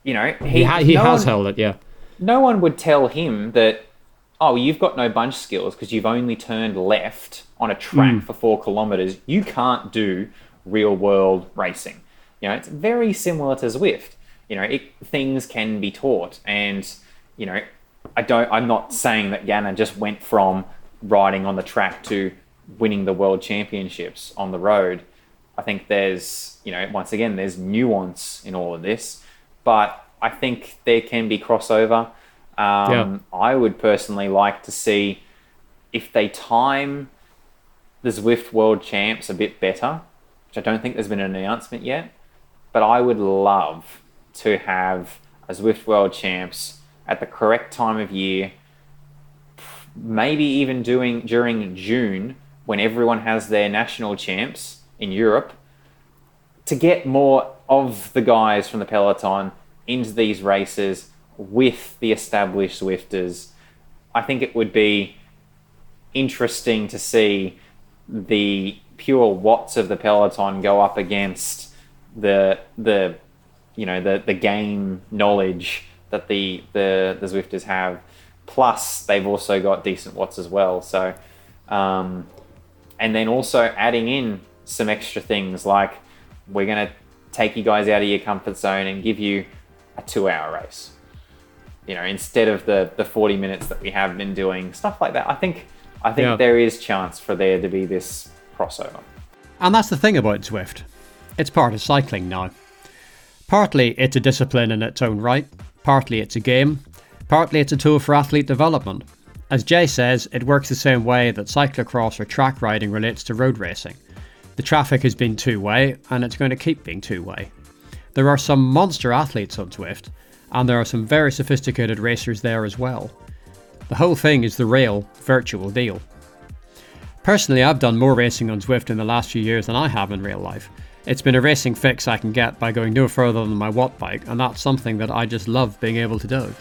you know, he he, ha- he no has one, held it. Yeah, no one would tell him that. Oh, you've got no bunch skills because you've only turned left on a track mm. for four kilometers, you can't do real world racing. You know, it's very similar to Zwift. You know, it, things can be taught, and you know, I don't. I'm not saying that Ganna just went from riding on the track to winning the world championships on the road. I think there's, you know, once again, there's nuance in all of this, but I think there can be crossover. Um, yeah. I would personally like to see if they time the Zwift World Champs a bit better, which I don't think there's been an announcement yet. But I would love to have a Zwift World Champs at the correct time of year, maybe even doing during June when everyone has their national champs in Europe, to get more of the guys from the peloton into these races with the established Zwifters. I think it would be interesting to see the pure watts of the peloton go up against the the you know the the game knowledge that the the the Zwifters have. Plus, they've also got decent watts as well. So, um, and then also adding in some extra things like we're gonna take you guys out of your comfort zone and give you a two-hour race. You know, instead of the the forty minutes that we have been doing, stuff like that. I think I think yeah. there is chance for there to be this crossover. And that's the thing about Zwift. It's part of cycling now. Partly it's a discipline in its own right, partly it's a game, partly it's a tool for athlete development. As Jay says, it works the same way that cyclocross or track riding relates to road racing. The traffic has been two way, and it's going to keep being two way. There are some monster athletes on Zwift, and there are some very sophisticated racers there as well. The whole thing is the real, virtual deal. Personally, I've done more racing on Zwift in the last few years than I have in real life. It's been a racing fix I can get by going no further than my watt bike, and that's something that I just love being able to do.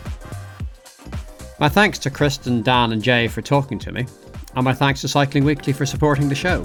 My thanks to Kristen, Dan, and Jay for talking to me, and my thanks to Cycling Weekly for supporting the show.